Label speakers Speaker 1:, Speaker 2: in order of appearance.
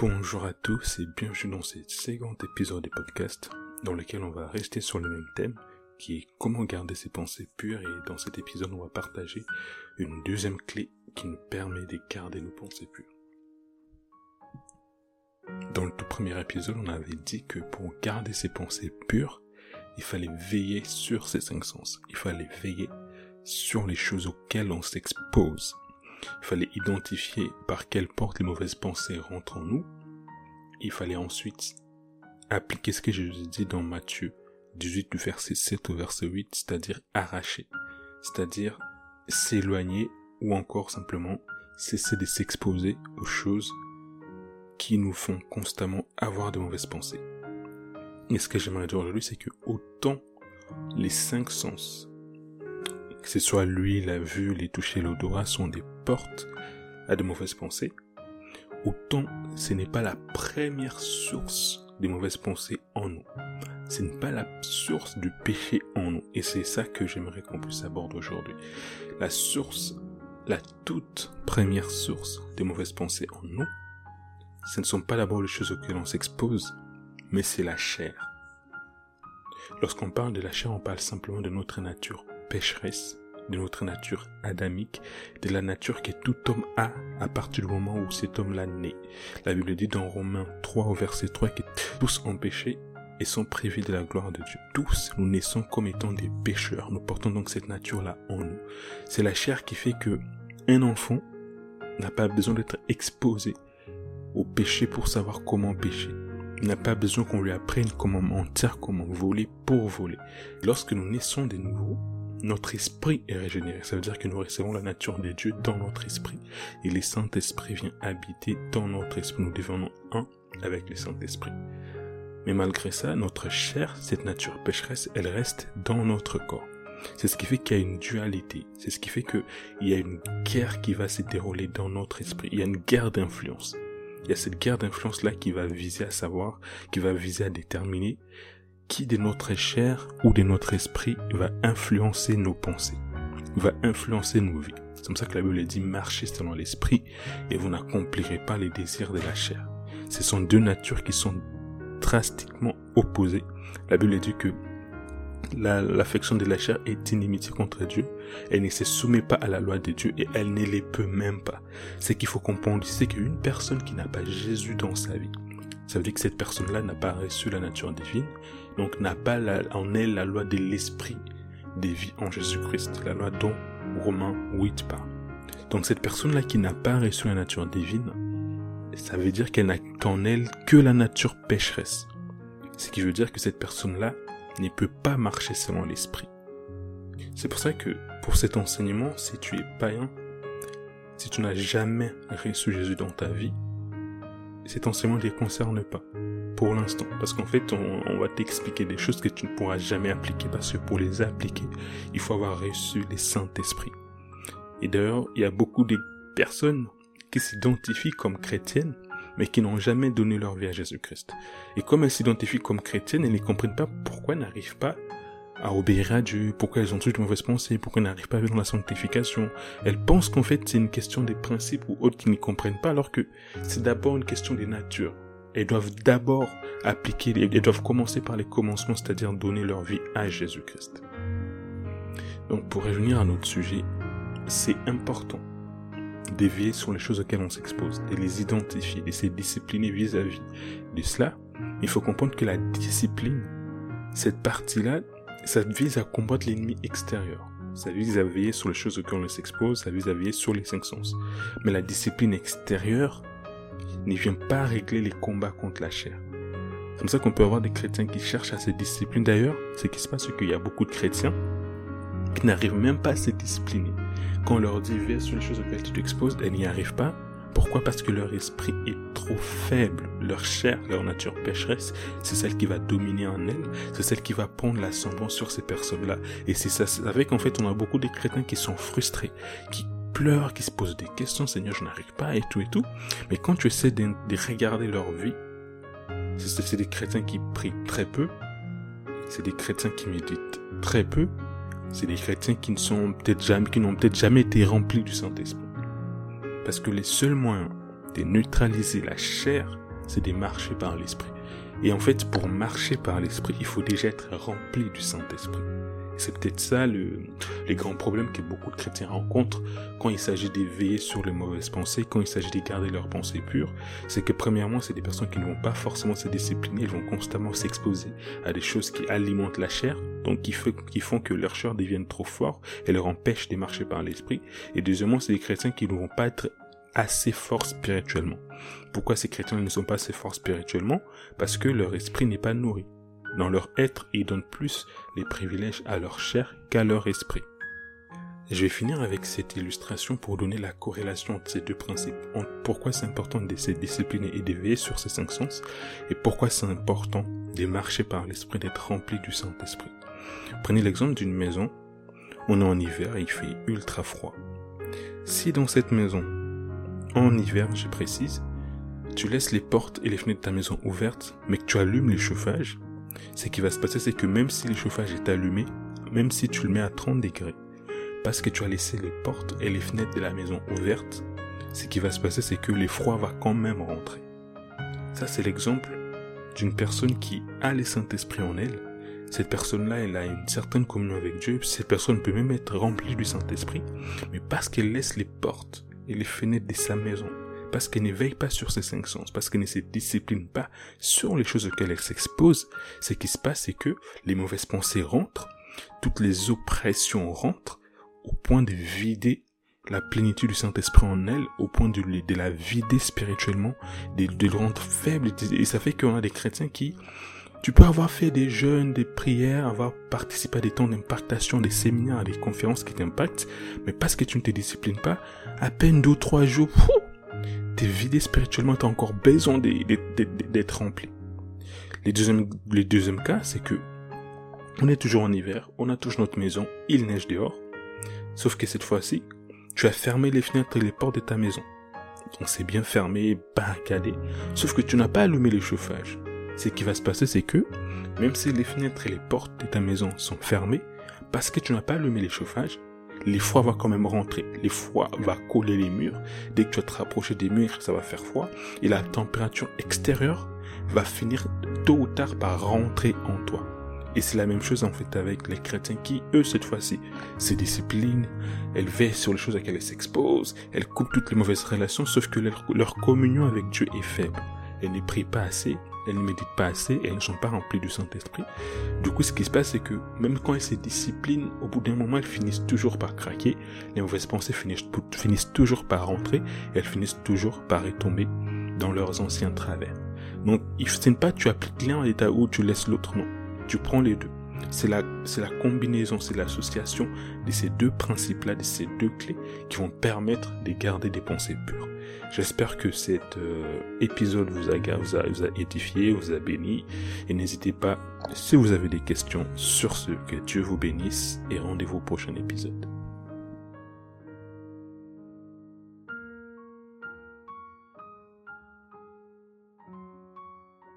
Speaker 1: Bonjour à tous et bienvenue dans ce second épisode du podcast dans lequel on va rester sur le même thème qui est comment garder ses pensées pures et dans cet épisode on va partager une deuxième clé qui nous permet de garder nos pensées pures. Dans le tout premier épisode on avait dit que pour garder ses pensées pures il fallait veiller sur ses cinq sens, il fallait veiller sur les choses auxquelles on s'expose. Il fallait identifier par quelle porte les mauvaises pensées rentrent en nous. Il fallait ensuite appliquer ce que Jésus dit dans Matthieu 18 du verset 7 au verset 8, c'est-à-dire arracher, c'est-à-dire s'éloigner ou encore simplement cesser de s'exposer aux choses qui nous font constamment avoir de mauvaises pensées. Et ce que j'aimerais dire aujourd'hui, c'est que autant les cinq sens, que ce soit l'huile, la vue, les toucher, l'odorat, sont des à de mauvaises pensées, autant ce n'est pas la première source des mauvaises pensées en nous. Ce n'est pas la source du péché en nous. Et c'est ça que j'aimerais qu'on puisse aborder aujourd'hui. La source, la toute première source des mauvaises pensées en nous, ce ne sont pas d'abord les choses auxquelles on s'expose, mais c'est la chair. Lorsqu'on parle de la chair, on parle simplement de notre nature pécheresse, de notre nature adamique, de la nature que tout homme a à partir du moment où cet homme-là naît. La Bible dit dans Romains 3 au verset 3 que tous ont péché et sont privés de la gloire de Dieu. Tous, nous naissons comme étant des pécheurs. Nous portons donc cette nature-là en nous. C'est la chair qui fait que un enfant n'a pas besoin d'être exposé au péché pour savoir comment pécher. Il n'a pas besoin qu'on lui apprenne comment mentir, comment voler pour voler. Lorsque nous naissons de nouveau, notre esprit est régénéré. Ça veut dire que nous recevons la nature de Dieu dans notre esprit. Et le Saint-Esprit vient habiter dans notre esprit. Nous devenons un avec le Saint-Esprit. Mais malgré ça, notre chair, cette nature pécheresse, elle reste dans notre corps. C'est ce qui fait qu'il y a une dualité. C'est ce qui fait qu'il y a une guerre qui va se dérouler dans notre esprit. Il y a une guerre d'influence. Il y a cette guerre d'influence-là qui va viser à savoir, qui va viser à déterminer qui de notre chair ou de notre esprit va influencer nos pensées, va influencer nos vies. C'est comme ça que la Bible dit marchez selon l'esprit et vous n'accomplirez pas les désirs de la chair. Ce sont deux natures qui sont drastiquement opposées. La Bible dit que l'affection de la chair est inimitié contre Dieu. Elle ne se soumet pas à la loi de Dieu et elle ne les peut même pas. Ce qu'il faut comprendre, c'est qu'une personne qui n'a pas Jésus dans sa vie, ça veut dire que cette personne-là n'a pas reçu la nature divine, donc n'a pas en elle la loi de l'esprit des vies en Jésus-Christ, la loi dont Romains 8 parle. Donc cette personne-là qui n'a pas reçu la nature divine, ça veut dire qu'elle n'a qu'en elle que la nature pécheresse. Ce qui veut dire que cette personne-là ne peut pas marcher selon l'esprit. C'est pour ça que pour cet enseignement, si tu es païen, si tu n'as jamais reçu Jésus dans ta vie, cet enseignement ne les concerne pas. Pour l'instant. Parce qu'en fait, on, va t'expliquer des choses que tu ne pourras jamais appliquer. Parce que pour les appliquer, il faut avoir reçu les Saint-Esprit. Et d'ailleurs, il y a beaucoup de personnes qui s'identifient comme chrétiennes, mais qui n'ont jamais donné leur vie à Jésus-Christ. Et comme elles s'identifient comme chrétiennes, elles ne comprennent pas pourquoi elles n'arrivent pas à obéir à Dieu, pourquoi elles ont de mauvaises pensées, pourquoi elles n'arrivent pas à vivre dans la sanctification. Elles pensent qu'en fait c'est une question des principes ou autres qui ne comprennent pas, alors que c'est d'abord une question des natures. Elles doivent d'abord appliquer, elles doivent commencer par les commencements, c'est-à-dire donner leur vie à Jésus-Christ. Donc pour revenir à notre sujet, c'est important d'éveiller sur les choses auxquelles on s'expose, de les identifier, de se discipliner vis-à-vis de cela. Il faut comprendre que la discipline, cette partie-là, ça vise à combattre l'ennemi extérieur. Ça vise à veiller sur les choses auxquelles on s'expose, ça vise à veiller sur les cinq sens. Mais la discipline extérieure ne vient pas régler les combats contre la chair. C'est comme ça qu'on peut avoir des chrétiens qui cherchent à se discipliner. D'ailleurs, ce qui se passe, c'est qu'il y a beaucoup de chrétiens qui n'arrivent même pas à se discipliner. Quand on leur dit, veille sur les choses auxquelles tu t'exposes, elles n'y arrivent pas. Pourquoi? Parce que leur esprit est trop faible. Leur chair, leur nature pécheresse, c'est celle qui va dominer en elles. C'est celle qui va prendre l'ascendant sur ces personnes-là. Et c'est ça, avec en fait, on a beaucoup de chrétiens qui sont frustrés, qui pleurent, qui se posent des questions, Seigneur, je n'arrive pas, et tout et tout. Mais quand tu essaies de, regarder leur vie, c'est des chrétiens qui prient très peu, c'est des chrétiens qui méditent très peu, c'est des chrétiens qui ne sont peut-être jamais, qui n'ont peut-être jamais été remplis du Saint-Esprit. Parce que les seuls moyens de neutraliser la chair c'est de marcher par l'esprit. Et en fait, pour marcher par l'esprit, il faut déjà être rempli du Saint-Esprit. C'est peut-être ça le, les grands problèmes que beaucoup de chrétiens rencontrent quand il s'agit d'éveiller sur les mauvaises pensées, quand il s'agit de garder leurs pensées pures. C'est que premièrement, c'est des personnes qui ne vont pas forcément se discipliner, elles vont constamment s'exposer à des choses qui alimentent la chair, donc qui, font que leur chair devienne trop fort et leur empêche de marcher par l'esprit. Et deuxièmement, c'est des chrétiens qui ne vont pas être assez forts spirituellement. Pourquoi ces chrétiens ne sont pas assez forts spirituellement? Parce que leur esprit n'est pas nourri. Dans leur être, ils donnent plus les privilèges à leur chair qu'à leur esprit. Je vais finir avec cette illustration pour donner la corrélation entre ces deux principes, pourquoi c'est important de se discipliner et d'éveiller sur ces cinq sens, et pourquoi c'est important de marcher par l'esprit, d'être rempli du Saint-Esprit. Prenez l'exemple d'une maison, on est en hiver et il fait ultra froid. Si dans cette maison, en hiver, je précise, tu laisses les portes et les fenêtres de ta maison ouvertes, mais que tu allumes les chauffages, ce qui va se passer, c'est que même si le chauffage est allumé, même si tu le mets à 30 degrés, parce que tu as laissé les portes et les fenêtres de la maison ouvertes, ce qui va se passer, c'est que les froids va quand même rentrer. Ça, c'est l'exemple d'une personne qui a le Saint-Esprit en elle. Cette personne-là, elle a une certaine communion avec Dieu. Cette personne peut même être remplie du Saint-Esprit. Mais parce qu'elle laisse les portes et les fenêtres de sa maison parce qu'elle ne veille pas sur ses cinq sens, parce qu'elle ne se discipline pas sur les choses auxquelles elle s'expose, ce qui se passe, c'est que les mauvaises pensées rentrent, toutes les oppressions rentrent, au point de vider la plénitude du Saint-Esprit en elle, au point de, la vider spirituellement, de, le rendre faible. Et ça fait qu'on a des chrétiens qui, tu peux avoir fait des jeûnes, des prières, avoir participé à des temps d'impactation, des séminaires, des conférences qui t'impactent, mais parce que tu ne te disciplines pas, à peine deux ou trois jours, t'es vidé spirituellement, t'as encore besoin d'être rempli. Le deuxième, cas, c'est que on est toujours en hiver, on a toujours notre maison, il neige dehors. Sauf que cette fois-ci, tu as fermé les fenêtres et les portes de ta maison. On s'est bien fermé, barricadé. Sauf que tu n'as pas allumé le chauffage. Ce qui va se passer, c'est que, même si les fenêtres et les portes de ta maison sont fermées, parce que tu n'as pas allumé les chauffages, les froids vont quand même rentrer. Les froids va coller les murs. Dès que tu vas te rapprocher des murs, ça va faire froid. Et la température extérieure va finir tôt ou tard par rentrer en toi. Et c'est la même chose en fait avec les chrétiens qui, eux, cette fois-ci, se disciplinent, elles veillent sur les choses à laquelle elles s'exposent, elles coupent toutes les mauvaises relations, sauf que leur, leur communion avec Dieu est faible. Elles ne prient pas assez, elles ne méditent pas assez elles ne sont pas remplies du Saint-Esprit. Du coup, ce qui se passe, c'est que même quand elles se disciplinent, au bout d'un moment, elles finissent toujours par craquer, les mauvaises pensées finissent, finissent toujours par rentrer et elles finissent toujours par retomber dans leurs anciens travers. Donc, ce n'est pas tu appliques l'un à l'état où tu laisses l'autre, non. Tu prends les deux. C'est la, c'est la combinaison, c'est l'association de ces deux principes-là, de ces deux clés qui vont permettre de garder des pensées pures. J'espère que cet euh, épisode vous a, vous, a, vous a édifié, vous a béni. Et n'hésitez pas, si vous avez des questions sur ce, que Dieu vous bénisse et rendez-vous au prochain épisode.